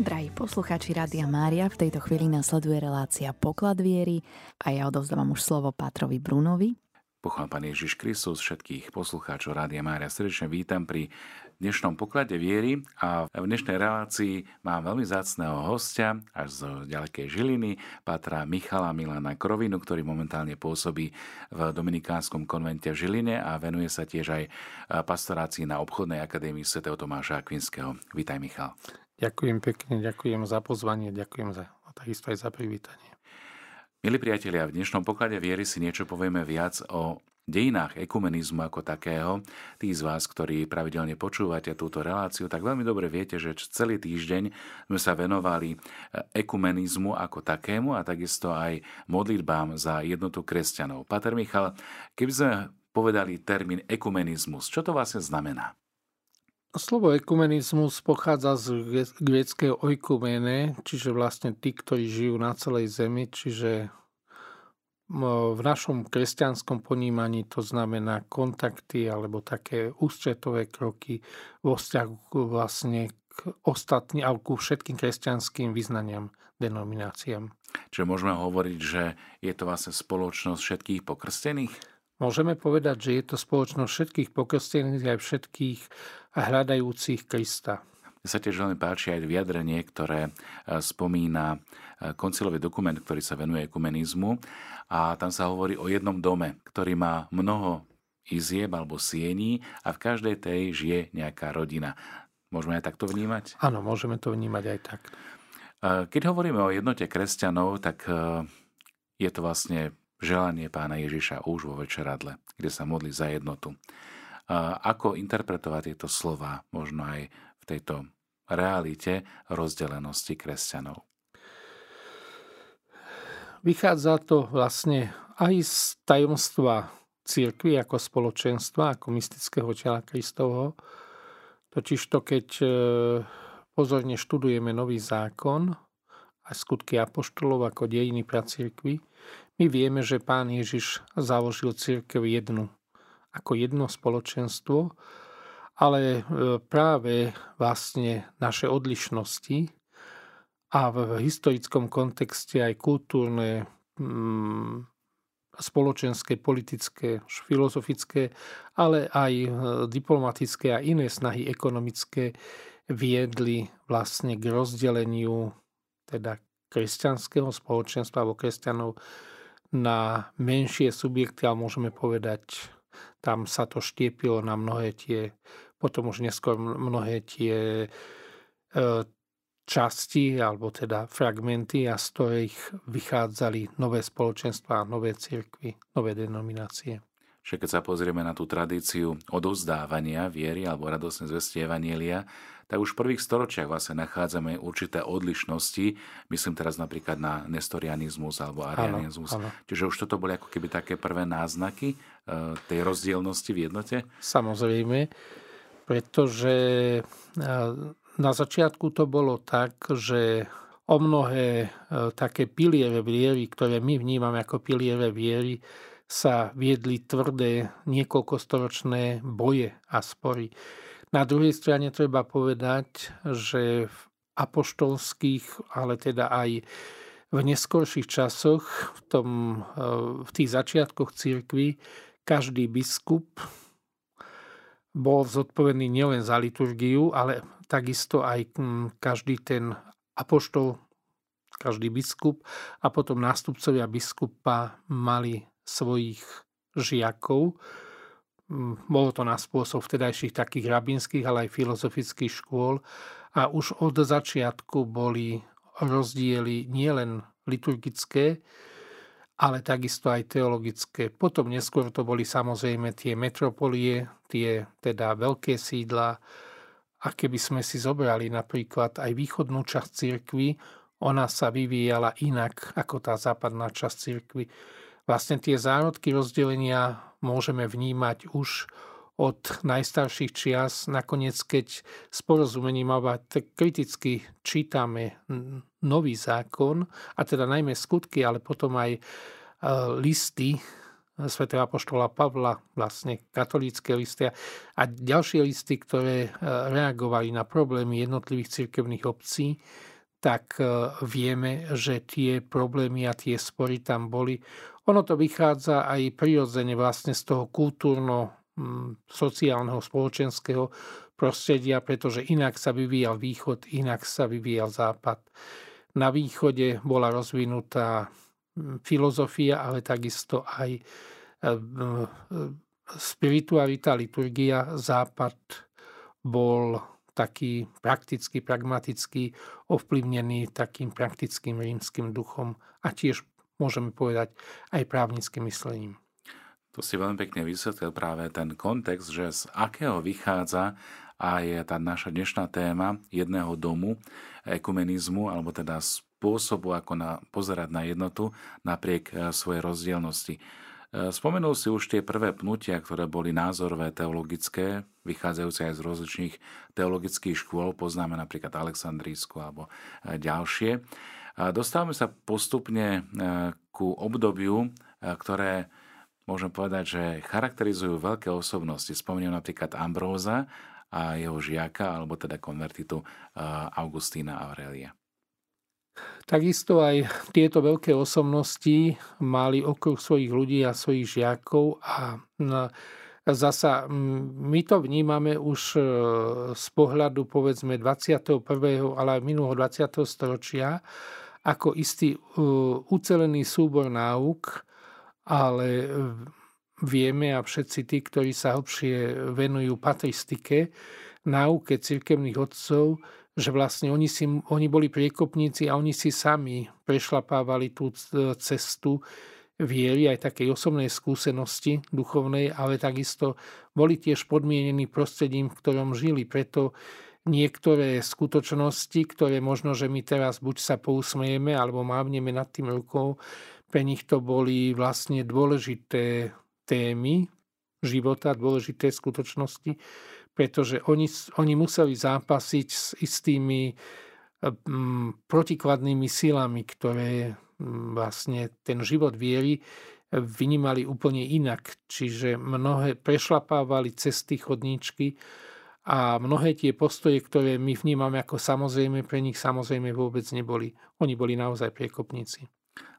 Drahí poslucháči Rádia Mária, v tejto chvíli nasleduje relácia Poklad viery a ja odovzdávam už slovo Pátrovi Brunovi. Pochvál Pán Ježiš Kristus, všetkých poslucháčov Rádia Mária. Srdečne vítam pri dnešnom poklade viery a v dnešnej relácii mám veľmi zácného hostia až z ďalekej Žiliny, Pátra Michala Milana Krovinu, ktorý momentálne pôsobí v Dominikánskom konvente v Žiline a venuje sa tiež aj pastorácii na obchodnej akadémii Sv. Tomáša Akvinského. Vítaj Michal. Ďakujem pekne, ďakujem za pozvanie, ďakujem za, a takisto aj za privítanie. Milí priatelia, v dnešnom poklade viery si niečo povieme viac o dejinách ekumenizmu ako takého. Tí z vás, ktorí pravidelne počúvate túto reláciu, tak veľmi dobre viete, že celý týždeň sme sa venovali ekumenizmu ako takému a takisto aj modlitbám za jednotu kresťanov. Pater Michal, keby sme povedali termín ekumenizmus, čo to vlastne znamená? Slovo ekumenizmus pochádza z gréckého oikumene, čiže vlastne tí, ktorí žijú na celej zemi, čiže v našom kresťanskom ponímaní to znamená kontakty alebo také ústretové kroky vo vzťahu vlastne k ostatným, alebo ku všetkým kresťanským vyznaniam, denomináciám. Čiže môžeme hovoriť, že je to vlastne spoločnosť všetkých pokrstených? Môžeme povedať, že je to spoločnosť všetkých pokrstených aj všetkých hľadajúcich Krista. Mne sa tiež veľmi páči aj vyjadrenie, ktoré e, spomína e, koncilový dokument, ktorý sa venuje ekumenizmu a tam sa hovorí o jednom dome, ktorý má mnoho izieb alebo siení a v každej tej žije nejaká rodina. Môžeme aj takto vnímať? Áno, môžeme to vnímať aj tak. E, keď hovoríme o jednote kresťanov, tak je to vlastne želanie pána Ježiša už vo večeradle, kde sa modlí za jednotu. Ako interpretovať tieto slova možno aj v tejto realite rozdelenosti kresťanov? Vychádza to vlastne aj z tajomstva církvy ako spoločenstva, ako mystického tela Kristovho. Totiž to, keď e, pozorne študujeme nový zákon a skutky apoštolov ako dejiny pra církvy, my vieme, že pán Ježiš založil církev jednu, ako jedno spoločenstvo, ale e, práve vlastne naše odlišnosti a v historickom kontexte aj kultúrne, mm, spoločenské, politické, filozofické, ale aj e, diplomatické a iné snahy ekonomické viedli vlastne k rozdeleniu teda kresťanského spoločenstva alebo kresťanov na menšie subjekty, ale môžeme povedať, tam sa to štiepilo na mnohé tie, potom už neskôr mnohé tie e, časti, alebo teda fragmenty, a z ktorých vychádzali nové spoločenstva, nové cirkvy, nové denominácie. Že keď sa pozrieme na tú tradíciu odovzdávania viery alebo radosne zvesti Evanielia, tak už v prvých storočiach vlastne nachádzame určité odlišnosti. Myslím teraz napríklad na nestorianizmus alebo arianizmus. Áno, áno. Čiže už toto boli ako keby také prvé náznaky e, tej rozdielnosti v jednote? Samozrejme, pretože e, na začiatku to bolo tak, že o mnohé e, také piliere viery, ktoré my vnímame ako piliere viery, sa viedli tvrdé niekoľkostoročné boje a spory. Na druhej strane treba povedať, že v apoštolských, ale teda aj v neskorších časoch, v, tom, e, v tých začiatkoch církvy, každý biskup bol zodpovedný nielen za liturgiu, ale takisto aj každý ten apoštol, každý biskup a potom nástupcovia biskupa mali svojich žiakov, bolo to na spôsob vtedajších takých rabinských, ale aj filozofických škôl a už od začiatku boli rozdiely nielen liturgické, ale takisto aj teologické. Potom neskôr to boli samozrejme tie metropolie, tie teda veľké sídla. A keby sme si zobrali napríklad aj východnú časť cirkvy, ona sa vyvíjala inak ako tá západná časť cirkvy. Vlastne tie zárodky rozdelenia môžeme vnímať už od najstarších čias. Nakoniec, keď s porozumením alebo kriticky čítame nový zákon, a teda najmä skutky, ale potom aj e, listy svätého Apoštola Pavla, vlastne katolícke listy a ďalšie listy, ktoré reagovali na problémy jednotlivých cirkevných obcí, tak vieme, že tie problémy a tie spory tam boli. Ono to vychádza aj prirodzene vlastne z toho kultúrno sociálneho, spoločenského prostredia, pretože inak sa vyvíjal východ, inak sa vyvíjal západ. Na východe bola rozvinutá filozofia, ale takisto aj e, e, spiritualita, liturgia. Západ bol taký praktický, pragmatický, ovplyvnený takým praktickým rímským duchom a tiež môžeme povedať aj právnickým myslením. To si veľmi pekne vysvetlil práve ten kontext, že z akého vychádza aj tá naša dnešná téma jedného domu, ekumenizmu, alebo teda spôsobu, ako na, pozerať na jednotu napriek e, svojej rozdielnosti. E, spomenul si už tie prvé pnutia, ktoré boli názorové, teologické, vychádzajúce aj z rozličných teologických škôl, poznáme napríklad Aleksandrísku alebo e, Dostávame sa postupne ku obdobiu, ktoré môžem povedať, že charakterizujú veľké osobnosti. Spomeniem napríklad Ambróza a jeho žiaka, alebo teda konvertitu Augustína Aurelia. Takisto aj tieto veľké osobnosti mali okruh svojich ľudí a svojich žiakov a zasa my to vnímame už e, z pohľadu povedzme 21. ale aj minulého 20. storočia ako istý e, ucelený súbor náuk, ale vieme a všetci tí, ktorí sa hlbšie venujú patristike, náuke cirkevných otcov, že vlastne oni, si, oni boli priekopníci a oni si sami prešlapávali tú cestu viery, aj takej osobnej skúsenosti duchovnej, ale takisto boli tiež podmienení prostredím, v ktorom žili. Preto niektoré skutočnosti, ktoré možno, že my teraz buď sa pousmejeme, alebo mávneme nad tým rukou, pre nich to boli vlastne dôležité témy života, dôležité skutočnosti, pretože oni, oni museli zápasiť s istými mm, protikladnými silami, ktoré mm, vlastne ten život viery vnímali úplne inak. Čiže mnohé prešlapávali cesty, chodníčky a mnohé tie postoje, ktoré my vnímame ako samozrejme, pre nich samozrejme vôbec neboli. Oni boli naozaj priekopníci.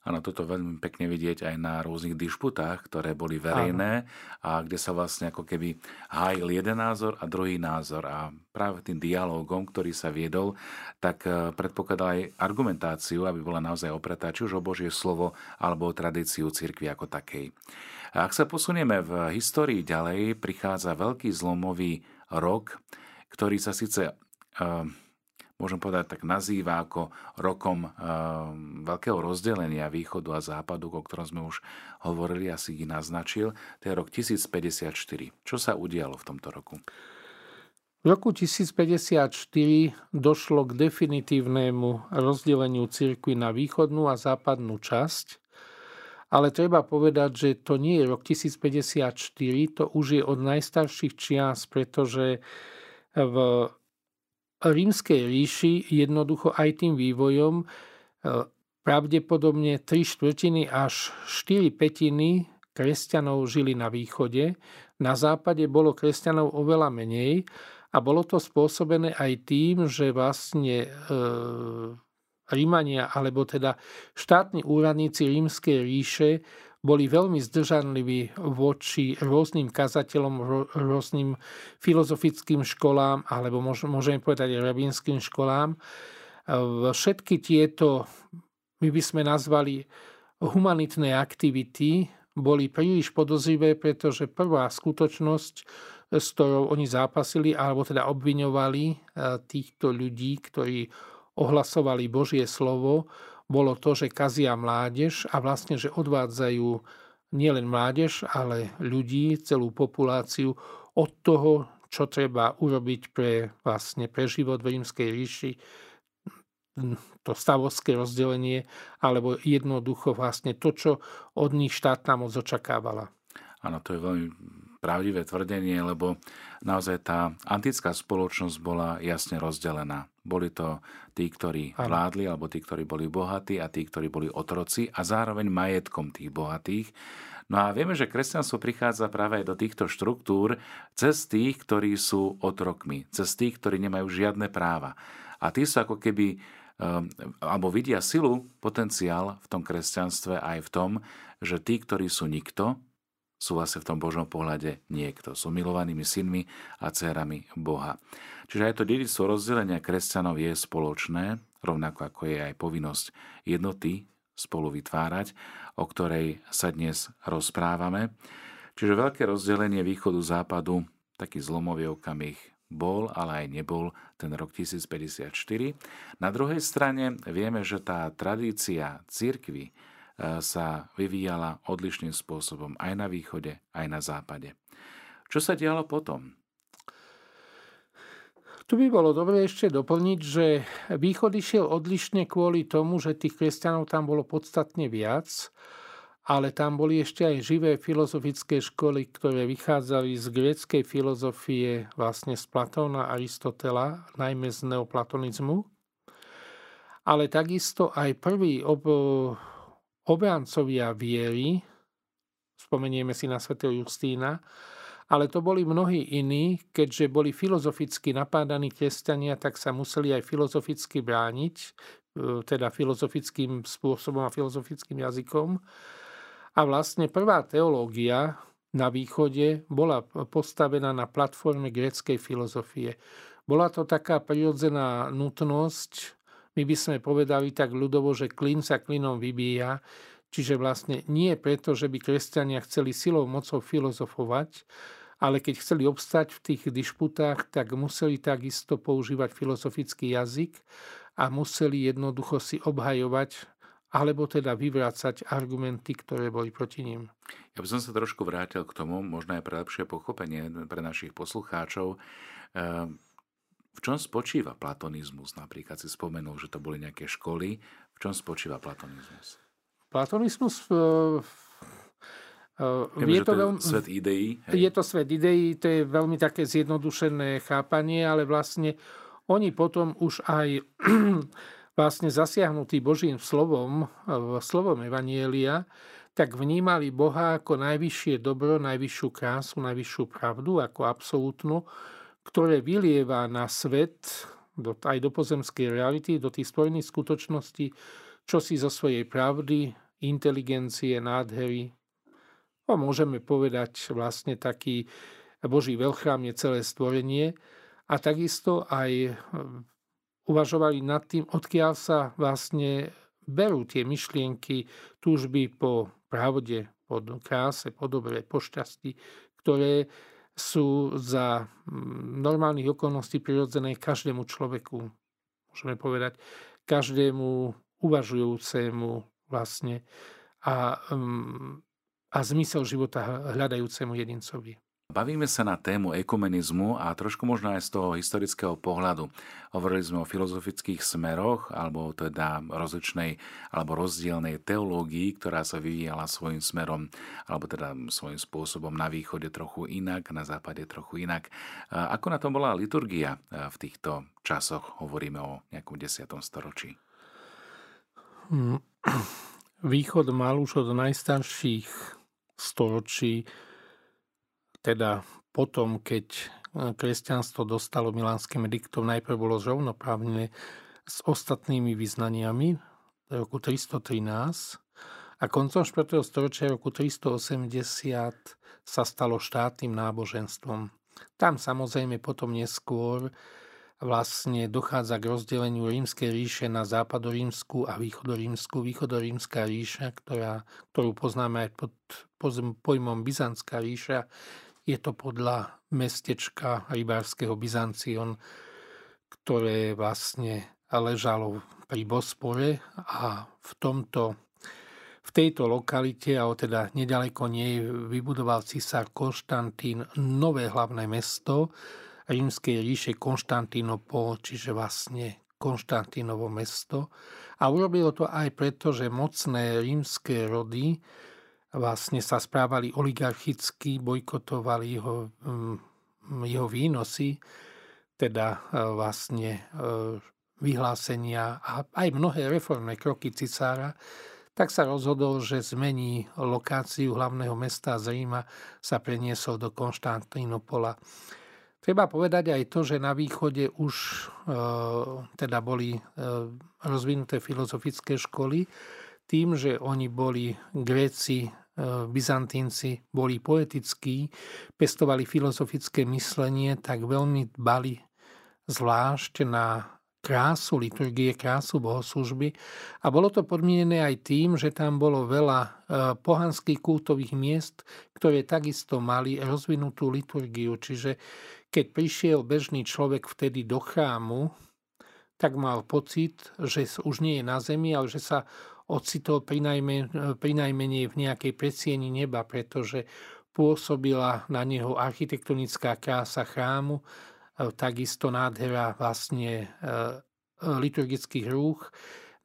Áno, toto veľmi pekne vidieť aj na rôznych dišputách, ktoré boli verejné a kde sa vlastne ako keby hájil jeden názor a druhý názor. A práve tým dialogom, ktorý sa viedol, tak e, predpokladal aj argumentáciu, aby bola naozaj opretá či už o Božie slovo alebo o tradíciu cirkvi ako takej. A ak sa posunieme v histórii ďalej, prichádza veľký zlomový rok, ktorý sa síce e, môžem povedať, tak nazýva ako rokom uh, veľkého rozdelenia východu a západu, o ktorom sme už hovorili, asi ich naznačil. To je rok 1054. Čo sa udialo v tomto roku? V roku 1054 došlo k definitívnemu rozdeleniu cirkvi na východnú a západnú časť, ale treba povedať, že to nie je rok 1054, to už je od najstarších čias, pretože v rímskej ríši jednoducho aj tým vývojom e, pravdepodobne 3 štvrtiny až 4 petiny kresťanov žili na východe. Na západe bolo kresťanov oveľa menej a bolo to spôsobené aj tým, že vlastne e, Rímania, alebo teda štátni úradníci rímskej ríše boli veľmi zdržanliví voči rôznym kazateľom, rôznym filozofickým školám, alebo môžeme povedať aj rabínskym školám. Všetky tieto, my by sme nazvali humanitné aktivity, boli príliš podozrivé, pretože prvá skutočnosť, s ktorou oni zápasili, alebo teda obviňovali eh, týchto ľudí, ktorí ohlasovali Božie slovo, bolo to, že kazia mládež a vlastne, že odvádzajú nielen mládež, ale ľudí, celú populáciu od toho, čo treba urobiť pre, vlastne, pre život v rímskej ríši, to stavovské rozdelenie, alebo jednoducho vlastne to, čo od nich štátna moc očakávala. Áno, to je veľmi pravdivé tvrdenie, lebo naozaj tá antická spoločnosť bola jasne rozdelená. Boli to tí, ktorí vládli, alebo tí, ktorí boli bohatí a tí, ktorí boli otroci a zároveň majetkom tých bohatých. No a vieme, že kresťanstvo prichádza práve aj do týchto štruktúr cez tých, ktorí sú otrokmi, cez tých, ktorí nemajú žiadne práva. A tí sú ako keby Ehm, alebo vidia silu, potenciál v tom kresťanstve aj v tom, že tí, ktorí sú nikto, sú vlastne v tom Božom pohľade niekto. Sú milovanými synmi a dcerami Boha. Čiže aj to dedictvo rozdelenia kresťanov je spoločné, rovnako ako je aj povinnosť jednoty spolu vytvárať, o ktorej sa dnes rozprávame. Čiže veľké rozdelenie východu západu, taký zlomový okamih bol, ale aj nebol ten rok 1054. Na druhej strane vieme, že tá tradícia církvy e, sa vyvíjala odlišným spôsobom aj na východe, aj na západe. Čo sa dialo potom? Tu by bolo dobre ešte doplniť, že východ išiel odlišne kvôli tomu, že tých kresťanov tam bolo podstatne viac ale tam boli ešte aj živé filozofické školy, ktoré vychádzali z gréckej filozofie vlastne z Platóna Aristotela, najmä z neoplatonizmu. Ale takisto aj prví ob, obrancovia viery, spomenieme si na svätého Justína, ale to boli mnohí iní, keďže boli filozoficky napádaní kresťania, tak sa museli aj filozoficky brániť, e, teda filozofickým spôsobom a filozofickým jazykom. A vlastne prvá teológia na východe bola postavená na platforme gréckej filozofie. Bola to taká prirodzená nutnosť, my by sme povedali tak ľudovo, že klin sa klinom vybíja, čiže vlastne nie preto, že by kresťania chceli silou mocou filozofovať, ale keď chceli obstať v tých dišputách, tak museli takisto používať filozofický jazyk a museli jednoducho si obhajovať alebo teda vyvrácať argumenty, ktoré boli proti ním. Ja by som sa trošku vrátil k tomu, možno aj pre lepšie pochopenie pre našich poslucháčov. Ehm, v čom spočíva platonizmus? Napríklad si spomenul, že to boli nejaké školy. V čom spočíva platonizmus? Platonizmus Viem, je to, veľmi, svet ideí. Hej. Je to svet ideí, to je veľmi také zjednodušené chápanie, ale vlastne oni potom už aj vlastne zasiahnutí Božím slovom, slovom Evanielia, tak vnímali Boha ako najvyššie dobro, najvyššiu krásu, najvyššiu pravdu, ako absolútnu, ktoré vylieva na svet, aj do pozemskej reality, do tých spojených skutočností, čo si zo svojej pravdy, inteligencie, nádhery. No, môžeme povedať vlastne taký Boží veľchrám je celé stvorenie a takisto aj uvažovali nad tým, odkiaľ sa vlastne berú tie myšlienky, túžby po pravde, po kráse, po dobre, po šťastí, ktoré sú za mm, normálnych okolností prirodzené každému človeku, môžeme povedať, každému uvažujúcemu vlastne a, mm, a zmysel života hľadajúcemu jedincovi. Bavíme sa na tému ekumenizmu a trošku možno aj z toho historického pohľadu. Hovorili sme o filozofických smeroch, alebo teda rozličnej alebo rozdielnej teológii, ktorá sa vyvíjala svojim smerom, alebo teda svojím spôsobom na východe trochu inak, na západe trochu inak. Ako na tom bola liturgia v týchto časoch? Hovoríme o nejakom 10. storočí. Mm, východ mal už od najstarších storočí teda potom, keď e, kresťanstvo dostalo milánskym ediktom, najprv bolo zrovnoprávne s ostatnými vyznaniami v roku 313 a koncom 4. storočia roku 380 sa stalo štátnym náboženstvom. Tam samozrejme potom neskôr vlastne dochádza k rozdeleniu rímskej ríše na západorímsku a východorímsku. Východorímska ríša, ktorá, ktorú poznáme aj pod, pod pojmom Byzantská ríša, je to podľa mestečka rybárskeho Byzancion, ktoré vlastne ležalo pri Bospore a v tomto v tejto lokalite, a teda nedaleko nej, vybudoval cisár Konštantín nové hlavné mesto rímskej ríše Konštantínopol, čiže vlastne Konštantínovo mesto. A urobilo to aj preto, že mocné rímske rody vlastne sa správali oligarchicky, bojkotovali jeho, mm, jeho výnosy, teda e, vlastne e, vyhlásenia a aj mnohé reformné kroky cisára, tak sa rozhodol, že zmení lokáciu hlavného mesta z Ríma, sa preniesol do Konštantínopola. Treba povedať aj to, že na východe už e, teda boli e, rozvinuté filozofické školy, tým, že oni boli Gréci, Byzantínci, boli poetickí, pestovali filozofické myslenie, tak veľmi dbali zvlášť na krásu liturgie, krásu bohoslužby. A bolo to podmienené aj tým, že tam bolo veľa e, pohanských kultových miest, ktoré takisto mali rozvinutú liturgiu. Čiže keď prišiel bežný človek vtedy do chrámu, tak mal pocit, že už nie je na zemi, ale že sa ocitol pri, najmenej v nejakej predsieni neba, pretože pôsobila na neho architektonická krása chrámu, E, takisto nádhera vlastne e, liturgických rúch,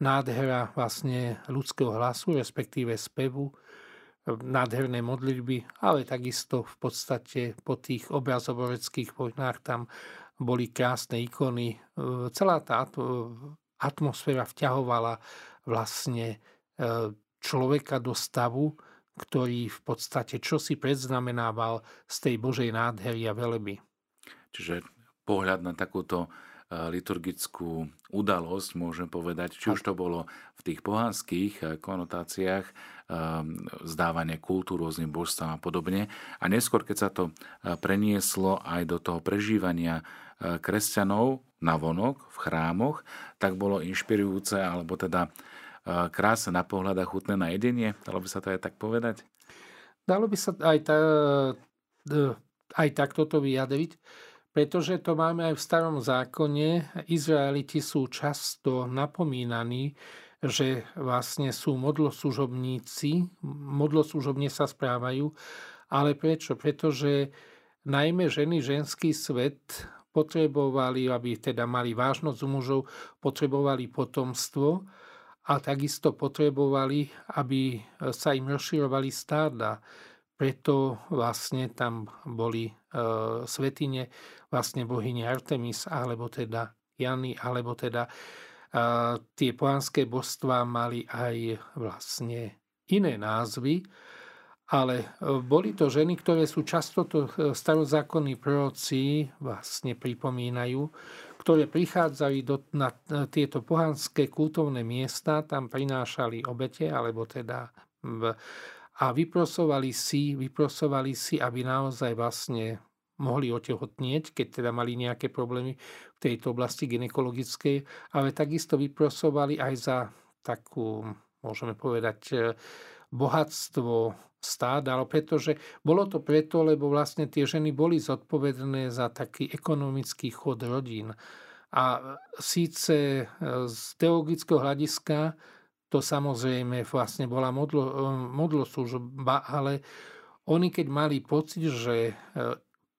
nádhera vlastne ľudského hlasu, respektíve spevu, e, nádherné modlitby, ale takisto v podstate po tých obrazoboreckých vojnách tam boli krásne ikony. Celá tá atmosféra vťahovala vlastne človeka do stavu, ktorý v podstate čosi predznamenával z tej Božej nádhery a veleby. Čiže pohľad na takúto e, liturgickú udalosť, môžem povedať, či už to bolo v tých pohanských e, konotáciách, e, zdávanie kultúr rôznym božstvám a podobne. A neskôr, keď sa to prenieslo aj do toho prežívania kresťanov na vonok, v chrámoch, tak bolo inšpirujúce, alebo teda krásne na pohľad a chutné na jedenie. Dalo by sa to aj tak povedať? Dalo by sa aj, ta, aj takto to vyjadriť pretože to máme aj v starom zákone. Izraeliti sú často napomínaní, že vlastne sú modloslužobníci, modloslužobne sa správajú. Ale prečo? Pretože najmä ženy, ženský svet potrebovali, aby teda mali vážnosť u mužov, potrebovali potomstvo a takisto potrebovali, aby sa im rozširovali stáda. Preto vlastne tam boli e, svetine vlastne bohyne Artemis, alebo teda Jany, alebo teda e, tie pohanské božstvá mali aj vlastne iné názvy, ale e, boli to ženy, ktoré sú často to e, starozákonní proroci vlastne pripomínajú, ktoré prichádzali do, na e, tieto pohanské kultovné miesta, tam prinášali obete, alebo teda v, a vyprosovali si, vyprosovali si, aby naozaj vlastne mohli otehotnieť, keď teda mali nejaké problémy v tejto oblasti ginekologickej, ale takisto vyprosovali aj za takú, môžeme povedať, bohatstvo ale pretože bolo to preto, lebo vlastne tie ženy boli zodpovedné za taký ekonomický chod rodín. A síce e, z teologického hľadiska to samozrejme vlastne bola modlo, modloslužba, ale oni keď mali pocit, že e,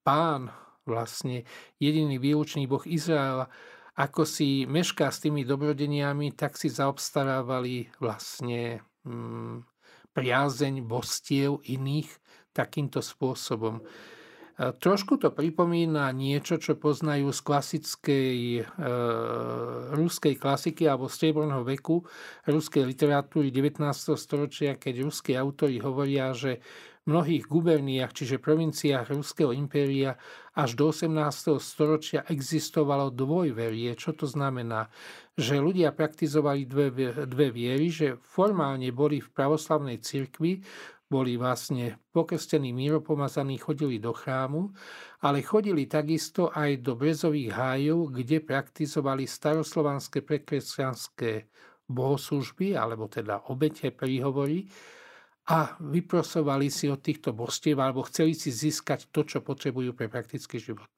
pán, vlastne jediný výučný boh Izraela, ako si mešká s tými dobrodeniami, tak si zaobstarávali vlastne mm, priazeň bostiev iných takýmto spôsobom. Trošku to pripomína niečo, čo poznajú z klasickej e, ruskej klasiky alebo strieborného veku ruskej literatúry 19. storočia, keď ruskí autori hovoria, že v mnohých guberniách, čiže provinciách Ruského impéria až do 18. storočia existovalo dvojverie. Čo to znamená? Že ľudia praktizovali dve, dve viery, že formálne boli v pravoslavnej cirkvi, boli vlastne pokrstení míropomazaní, chodili do chrámu, ale chodili takisto aj do brezových hájov, kde praktizovali staroslovanské prekresťanské bohoslužby, alebo teda obete, príhovory, a vyprosovali si od týchto božstiev, alebo chceli si získať to, čo potrebujú pre praktický život.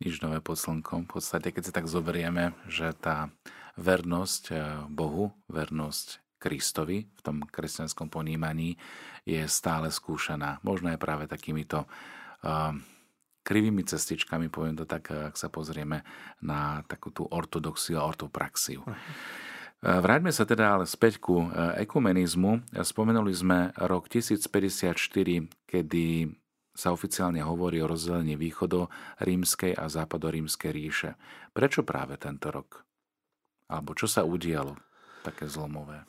Nič nové pod slnkom. V podstate, keď si tak zoberieme, že tá vernosť eh, Bohu, vernosť Kristovi v tom kresťanskom ponímaní je stále skúšaná. Možno aj práve takýmito uh, krivými cestičkami, poviem to tak, ak sa pozrieme na takú tú ortodoxiu a ortopraxiu. Vráťme sa teda ale späť ku ekumenizmu. Spomenuli sme rok 1054, kedy sa oficiálne hovorí o rozdelení východo rímskej a západorímskej ríše. Prečo práve tento rok? Alebo čo sa udialo také zlomové?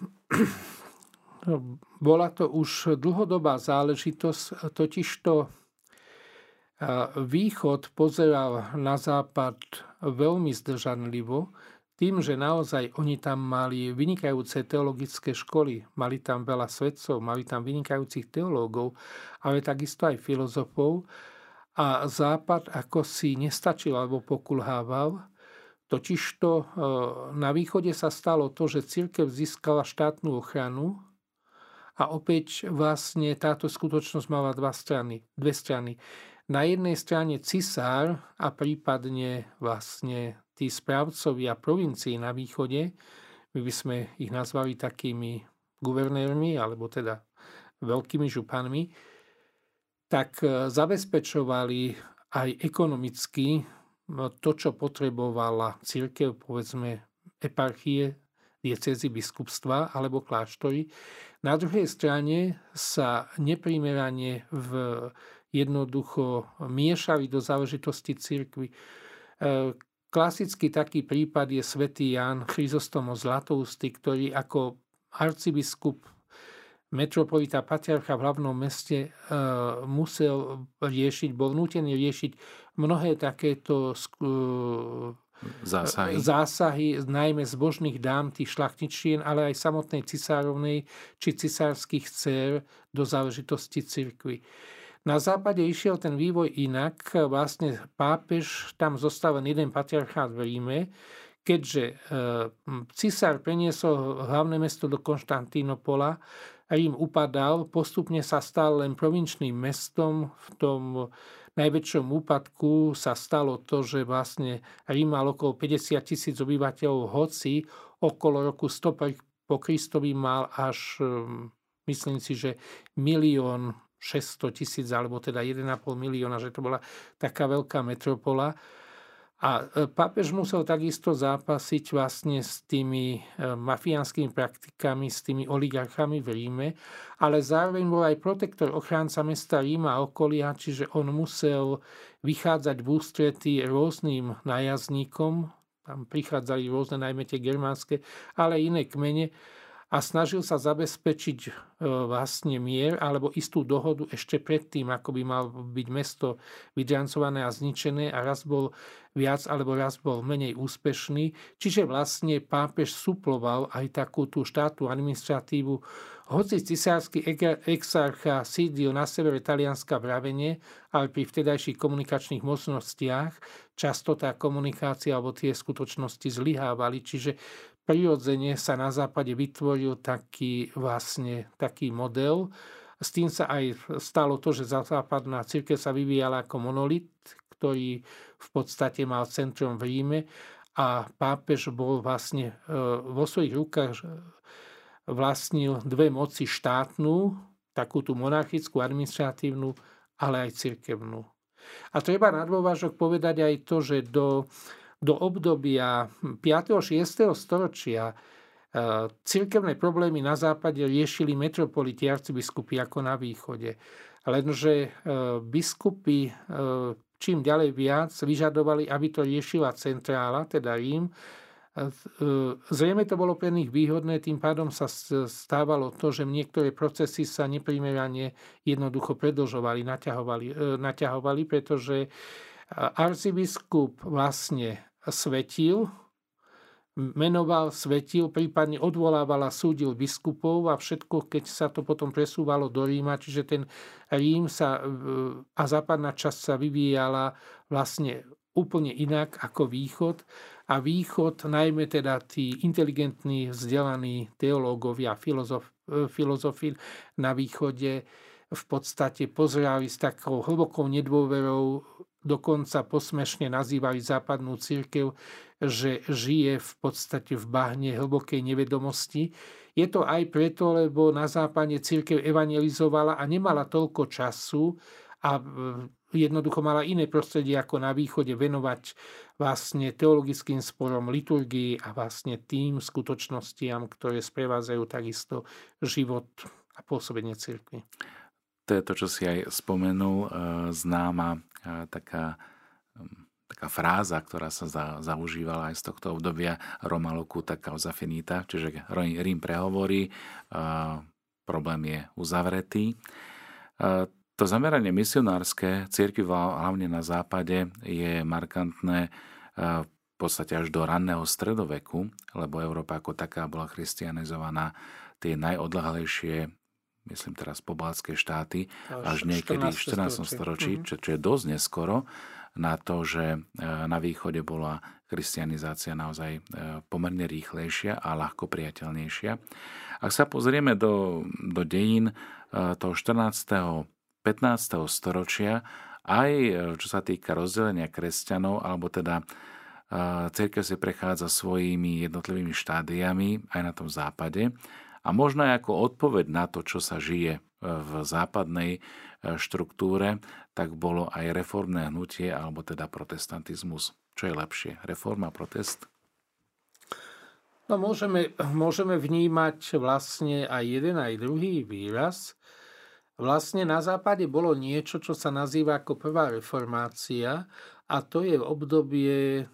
Bola to už dlhodobá záležitosť, totižto východ pozeral na západ veľmi zdržanlivo, tým, že naozaj oni tam mali vynikajúce teologické školy, mali tam veľa svedcov, mali tam vynikajúcich teológov, ale takisto aj filozofov. A Západ ako si nestačil alebo pokulhával, totižto e, na východe sa stalo to, že církev získala štátnu ochranu a opäť vlastne táto skutočnosť mala dva strany, dve strany. Na jednej strane cisár a prípadne vlastne tí správcovia provincií na východe, my by sme ich nazvali takými guvernérmi, alebo teda veľkými županmi, tak e, zabezpečovali aj ekonomicky no, to, čo potrebovala církev, povedzme eparchie, diecezy biskupstva alebo kláštory. Na druhej strane sa neprimerane v jednoducho miešali do záležitosti církvy. E, Klasický taký prípad je svätý Jan Chryzostomo Zlatoustý, ktorý ako arcibiskup metropolita patriarcha v hlavnom meste e, musel riešiť, bol nútený riešiť mnohé takéto e, zásahy. zásahy, najmä zbožných dám, tých šlachtičien, ale aj samotnej cisárovnej či cisárskych dcer do záležitosti cirkvy. Na západe išiel ten vývoj inak. Vlastne pápež, tam zostal len jeden patriarchát v Ríme, keďže e, cisár preniesol hlavné mesto do Konštantínopola, Rím upadal, postupne sa stal len provinčným mestom. V tom najväčšom úpadku sa stalo to, že vlastne Rím mal okolo 50 tisíc obyvateľov, hoci okolo roku 100 po Kristovi mal až, myslím si, že milión 600 tisíc alebo teda 1,5 milióna, že to bola taká veľká metropola. A e, pápež musel takisto zápasiť vlastne s tými e, mafiánskymi praktikami, s tými oligarchami v Ríme, ale zároveň bol aj protektor, ochránca mesta Ríma a okolia, čiže on musel vychádzať v ústretí rôznym nájazdníkom, tam prichádzali rôzne, najmä tie germánske, ale iné kmene, a snažil sa zabezpečiť e, vlastne mier alebo istú dohodu ešte predtým, ako by mal byť mesto vydrancované a zničené a raz bol viac alebo raz bol menej úspešný. Čiže vlastne pápež suploval aj takú tú štátnu administratívu. Hoci cisársky exarcha sídlil na severe Talianska v Ravene, ale pri vtedajších komunikačných mocnostiach často tá komunikácia alebo tie skutočnosti zlyhávali, čiže prirodzene sa na západe vytvoril taký vlastne taký model. S tým sa aj stalo to, že západná církev sa vyvíjala ako monolit, ktorý v podstate mal centrum v Ríme a pápež bol vlastne e, vo svojich rukách vlastnil dve moci štátnu, takú tú monarchickú, administratívnu, ale aj cirkevnú. A treba na dôvažok povedať aj to, že do do obdobia 5. 6. storočia e, cirkevné problémy na západe riešili metropoliti arcibiskupy ako na východe. Lenže e, biskupy e, čím ďalej viac vyžadovali, aby to riešila centrála, teda Rím. Zrejme to bolo pre nich výhodné, tým pádom sa stávalo to, že niektoré procesy sa neprimerane jednoducho predlžovali, naťahovali, naťahovali pretože arcibiskup vlastne svetil, menoval, svetil, prípadne odvolával a súdil biskupov a všetko, keď sa to potom presúvalo do Ríma, čiže ten Rím sa a západná časť sa vyvíjala vlastne úplne inak ako východ. A východ, najmä teda tí inteligentní, vzdelaní teológovia, filozof, filozofi na východe v podstate pozerali s takou hlbokou nedôverou dokonca posmešne nazývali západnú církev, že žije v podstate v bahne hlbokej nevedomosti. Je to aj preto, lebo na západe církev evangelizovala a nemala toľko času, a jednoducho mala iné prostredie ako na východe venovať vlastne teologickým sporom, liturgii a vlastne tým skutočnostiam, ktoré sprevádzajú takisto život a pôsobenie cirkvi. To je to, čo si aj spomenul, e, známa e, taká, taká fráza, ktorá sa za, zaužívala aj z tohto obdobia Roma locuta causa finita, čiže Rím prehovorí, problém je uzavretý. To zameranie misionárske círky hlavne na západe je markantné v podstate až do ranného stredoveku, lebo Európa ako taká bola christianizovaná tie najodlahlejšie, myslím teraz pobaltské štáty, až, až niekedy v 14. storočí, mm-hmm. čo, čo je dosť neskoro na to, že e, na východe bola christianizácia naozaj e, pomerne rýchlejšia a ľahko priateľnejšia. Ak sa pozrieme do, do dejín e, toho 14. 15. storočia, aj čo sa týka rozdelenia kresťanov, alebo teda církev si prechádza svojimi jednotlivými štádiami aj na tom západe. A možno aj ako odpoveď na to, čo sa žije e, v západnej štruktúre, tak bolo aj reformné hnutie, alebo teda protestantizmus. Čo je lepšie, reforma, protest? No môžeme, môžeme vnímať vlastne aj jeden, aj druhý výraz. Vlastne na západe bolo niečo, čo sa nazýva ako prvá reformácia a to je obdobie,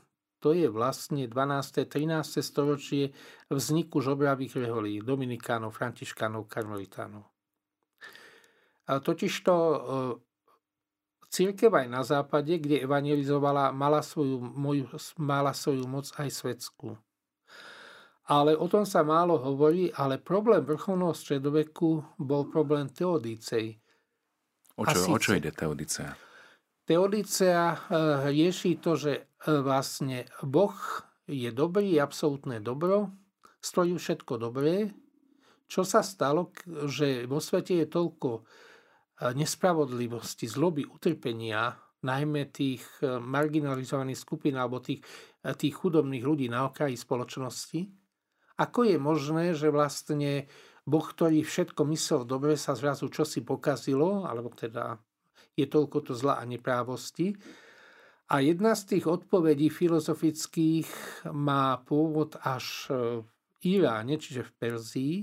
to je vlastne 12. 13. storočie vzniku žobravých reholí, dominikánov, františkánov, karmelitánov. A totižto e, církev aj na západe, kde evangelizovala, mala svoju, moju, mala svoju moc aj svetskú ale o tom sa málo hovorí, ale problém vrcholného stredoveku bol problém teodícej. O čo, o čo ide teodicea? Teodicea eh, rieši to, že eh, vlastne Boh je dobrý, absolútne dobro, stojí všetko dobré. Čo sa stalo, že vo svete je toľko eh, nespravodlivosti, zloby, utrpenia, najmä tých marginalizovaných skupín alebo tých, tých chudobných ľudí na okraji spoločnosti, ako je možné, že vlastne Boh, ktorý všetko myslel dobre, sa zrazu čosi pokazilo, alebo teda je toľko to zla a neprávosti. A jedna z tých odpovedí filozofických má pôvod až v Iráne, čiže v Perzii,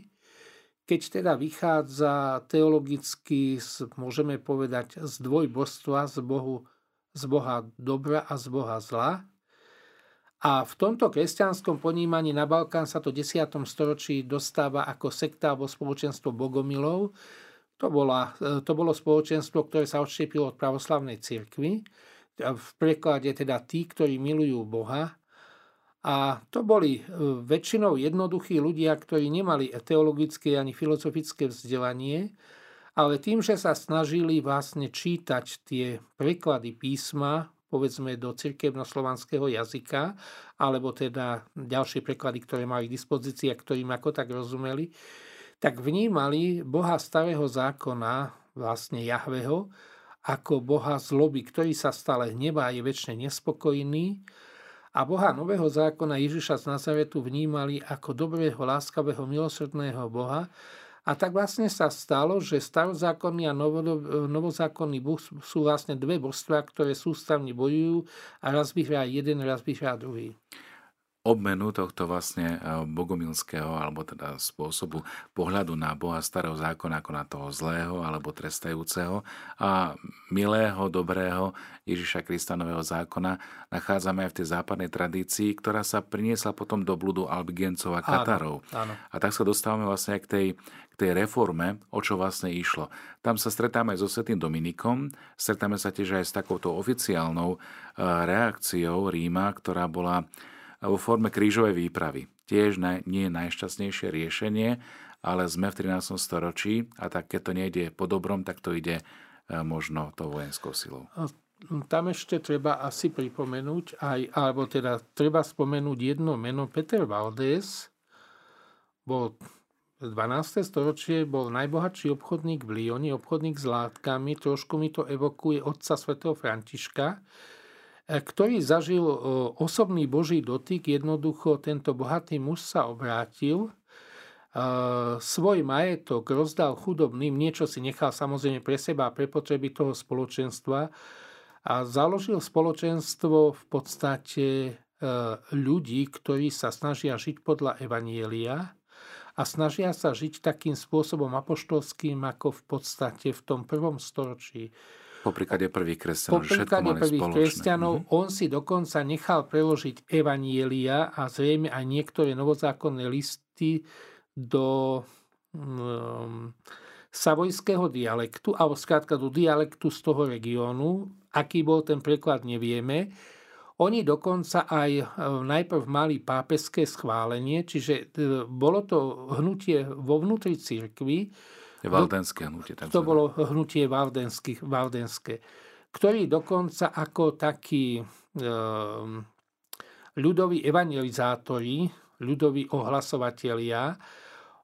keď teda vychádza teologicky, z, môžeme povedať, z dvojbožstva, z, Bohu, z Boha dobra a z Boha zla, a v tomto kresťanskom ponímaní na Balkán sa to v 10. storočí dostáva ako sekta alebo spoločenstvo bogomilov. To, bola, to bolo spoločenstvo, ktoré sa odštiepilo od pravoslavnej cirkvi. V preklade teda tí, ktorí milujú Boha. A to boli e, väčšinou jednoduchí ľudia, ktorí nemali teologické ani filozofické vzdelanie, ale tým, že sa snažili vlastne čítať tie preklady písma, povedzme do cirkevno-slovanského jazyka, alebo teda ďalšie preklady, ktoré mali k dispozícii a ktorým ako tak rozumeli, tak vnímali Boha starého zákona, vlastne Jahveho, ako Boha zloby, ktorý sa stále hnevá a je väčšine nespokojný. A Boha nového zákona Ježiša z Nazaretu vnímali ako dobrého, láskavého, milosrdného Boha, a tak vlastne sa stalo, že starozákonný a novozákonný boh sú vlastne dve božstva, ktoré sústavne bojujú a raz vyhrá jeden, raz vyhrá druhý obmenu tohto vlastne e, bogomilského alebo teda spôsobu pohľadu na Boha starého zákona ako na toho zlého alebo trestajúceho a milého, dobrého Ježiša Krista nového zákona nachádzame aj v tej západnej tradícii, ktorá sa priniesla potom do bludu Albigencov a Katarov. Áno, áno. A tak sa dostávame vlastne aj k tej, k tej reforme, o čo vlastne išlo. Tam sa stretáme aj so Svetým Dominikom, stretáme sa tiež aj s takouto oficiálnou e, reakciou Ríma, ktorá bola vo forme krížovej výpravy. Tiež nie je najšťastnejšie riešenie, ale sme v 13. storočí a tak keď to nejde po dobrom, tak to ide e, možno tou vojenskou silou. Tam ešte treba asi pripomenúť, aj, alebo teda treba spomenúť jedno meno. Peter Valdés bol 12. storočie bol najbohatší obchodník v Lyoni, obchodník s látkami, trošku mi to evokuje otca svätého Františka, ktorý zažil e, osobný Boží dotyk, jednoducho tento bohatý muž sa obrátil svoj majetok rozdal chudobným, niečo si nechal samozrejme pre seba a pre potreby toho spoločenstva a založil spoločenstvo v podstate e, ľudí, ktorí sa snažia žiť podľa Evanielia a snažia sa žiť takým spôsobom apoštolským, ako v podstate v tom prvom storočí. Po príklade prvých kresťanov. Po príklade prvých spoločné. kresťanov mm-hmm. on si dokonca nechal preložiť Evanielia a zrejme aj niektoré novozákonné listy do um, savojského dialektu, alebo skrátka do dialektu z toho regiónu. Aký bol ten preklad, nevieme. Oni dokonca aj e, najprv mali pápeské schválenie, čiže e, bolo to hnutie vo vnútri církvy. Valdenské hnutie. To bolo hnutie valdenské, ktorý dokonca ako takí e, ľudoví evangelizátori, ľudoví ohlasovatelia,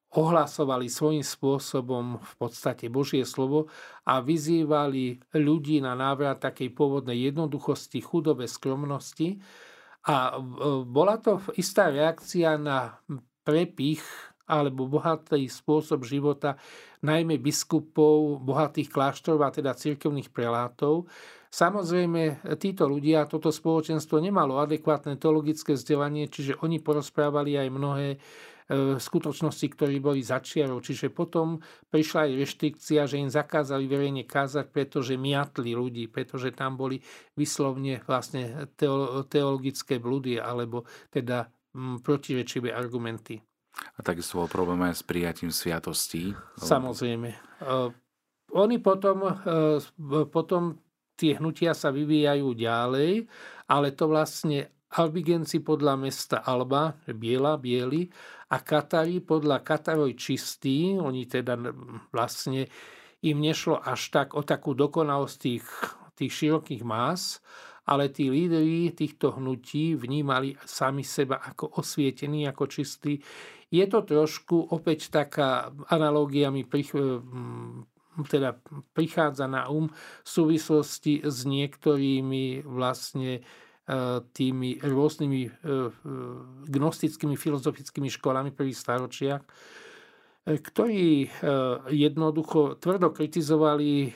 ohlasovali svojím spôsobom v podstate Božie slovo a vyzývali ľudí na návrat takej pôvodnej jednoduchosti, chudobe, skromnosti. A bola to istá reakcia na prepich alebo bohatý spôsob života najmä biskupov bohatých kláštorov a teda cirkevných prelátov. Samozrejme, títo ľudia, toto spoločenstvo nemalo adekvátne teologické vzdelanie, čiže oni porozprávali aj mnohé E, skutočnosti, ktorí boli začiarov. Čiže potom prišla aj reštrikcia, že im zakázali verejne kázať, pretože miatli ľudí, pretože tam boli vyslovne vlastne teologické blúdy alebo teda protirečivé argumenty. A takisto bol problém aj s prijatím sviatostí. Samozrejme. Uh, oni potom, uh, potom tie hnutia sa vyvíjajú ďalej, ale to vlastne Albigenci podľa mesta Alba, biela, bieli, a Katari podľa Kataroj čistý, oni teda vlastne im nešlo až tak o takú dokonalosť tých, tých širokých más, ale tí líderi týchto hnutí vnímali sami seba ako osvietení, ako čistí. Je to trošku opäť taká analogia mi prich, teda prichádza na um v súvislosti s niektorými vlastne tými rôznymi e, e, gnostickými filozofickými školami prvých staročiach, e, ktorí jednoducho tvrdo kritizovali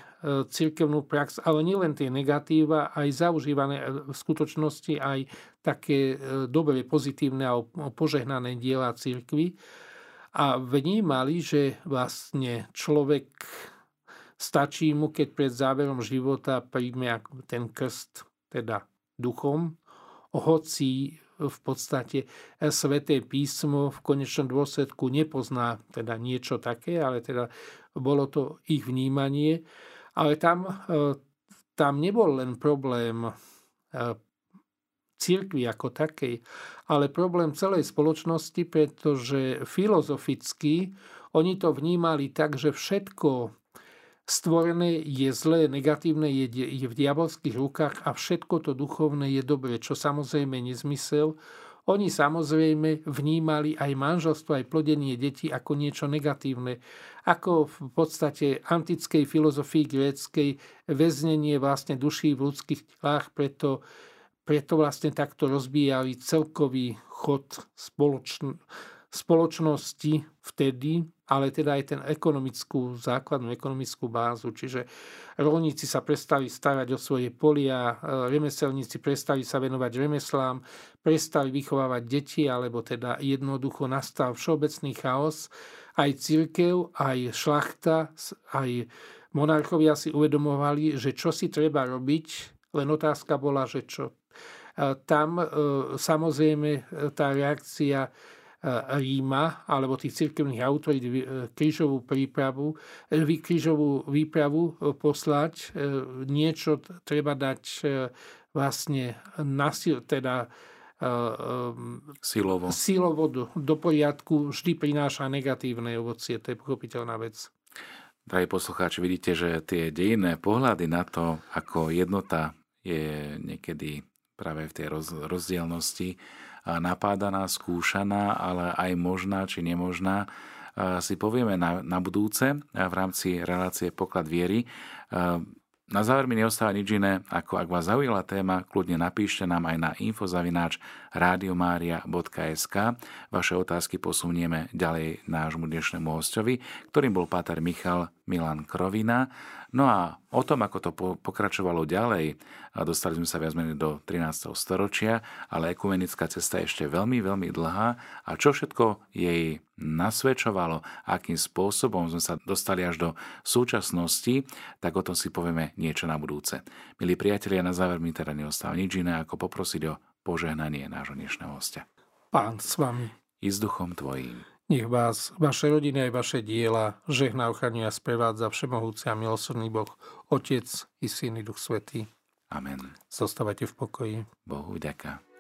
cirkevnú prax, ale nielen tie negatíva, aj zaužívané v skutočnosti, aj také dobre pozitívne a požehnané diela cirkvy. A vnímali, že vlastne človek stačí mu, keď pred záverom života príjme ten krst, teda duchom, hoci v podstate sveté písmo v konečnom dôsledku nepozná teda niečo také, ale teda bolo to ich vnímanie. Ale tam, e, tam nebol len problém e, církvy ako takej, ale problém celej spoločnosti, pretože filozoficky oni to vnímali tak, že všetko Stvorené je zlé, negatívne je, je v diabolských rukách a všetko to duchovné je dobré, čo samozrejme nezmysel. Oni samozrejme vnímali aj manželstvo, aj plodenie detí ako niečo negatívne. Ako v podstate antickej filozofii gréckej väznenie vlastne duší v ľudských telách, preto, preto vlastne takto rozbíjali celkový chod spoločn- spoločnosti vtedy, ale teda aj ten ekonomickú, základnú ekonomickú bázu. Čiže rolníci sa prestali starať o svoje polia, e, remeselníci prestali sa venovať remeslám, prestali vychovávať deti, alebo teda jednoducho nastal všeobecný chaos. Aj církev, aj šlachta, aj monarchovia si uvedomovali, že čo si treba robiť, len otázka bola, že čo. E, tam e, samozrejme tá reakcia Ríma alebo tých cirkevných autorít e, krížovú prípravu, e, krížovú výpravu e, poslať, niečo treba dať vlastne nasil, teda silovo, silovo do, do poriadku vždy prináša negatívne ovocie, to je pochopiteľná vec. Drahí poslucháči, vidíte, že tie dejinné pohľady na to, ako jednota je niekedy práve v tej roz, rozdielnosti napádaná, skúšaná, ale aj možná či nemožná, si povieme na, na budúce v rámci relácie Poklad viery. Na záver mi neostáva nič iné, ako ak vás zaujala téma, kľudne napíšte nám aj na infozavináč radiomaria.sk. Vaše otázky posunieme ďalej nášmu dnešnému hostovi, ktorým bol páter Michal Milan Krovina. No a o tom, ako to pokračovalo ďalej, dostali sme sa viac menej do 13. storočia, ale ekumenická cesta je ešte veľmi, veľmi dlhá a čo všetko jej nasvedčovalo, akým spôsobom sme sa dostali až do súčasnosti, tak o tom si povieme niečo na budúce. Milí priatelia, na záver mi teda neostáva nič iné, ako poprosiť o požehnanie nášho dnešného hostia. Pán s vami. I s duchom tvojím. Nech vás, vaše rodiny aj vaše diela žehná ochraňuje a sprevádza všemohúci a milosrdný Boh, Otec i Syn i Duch Svetý. Amen. Zostávajte v pokoji. Bohu ďaká.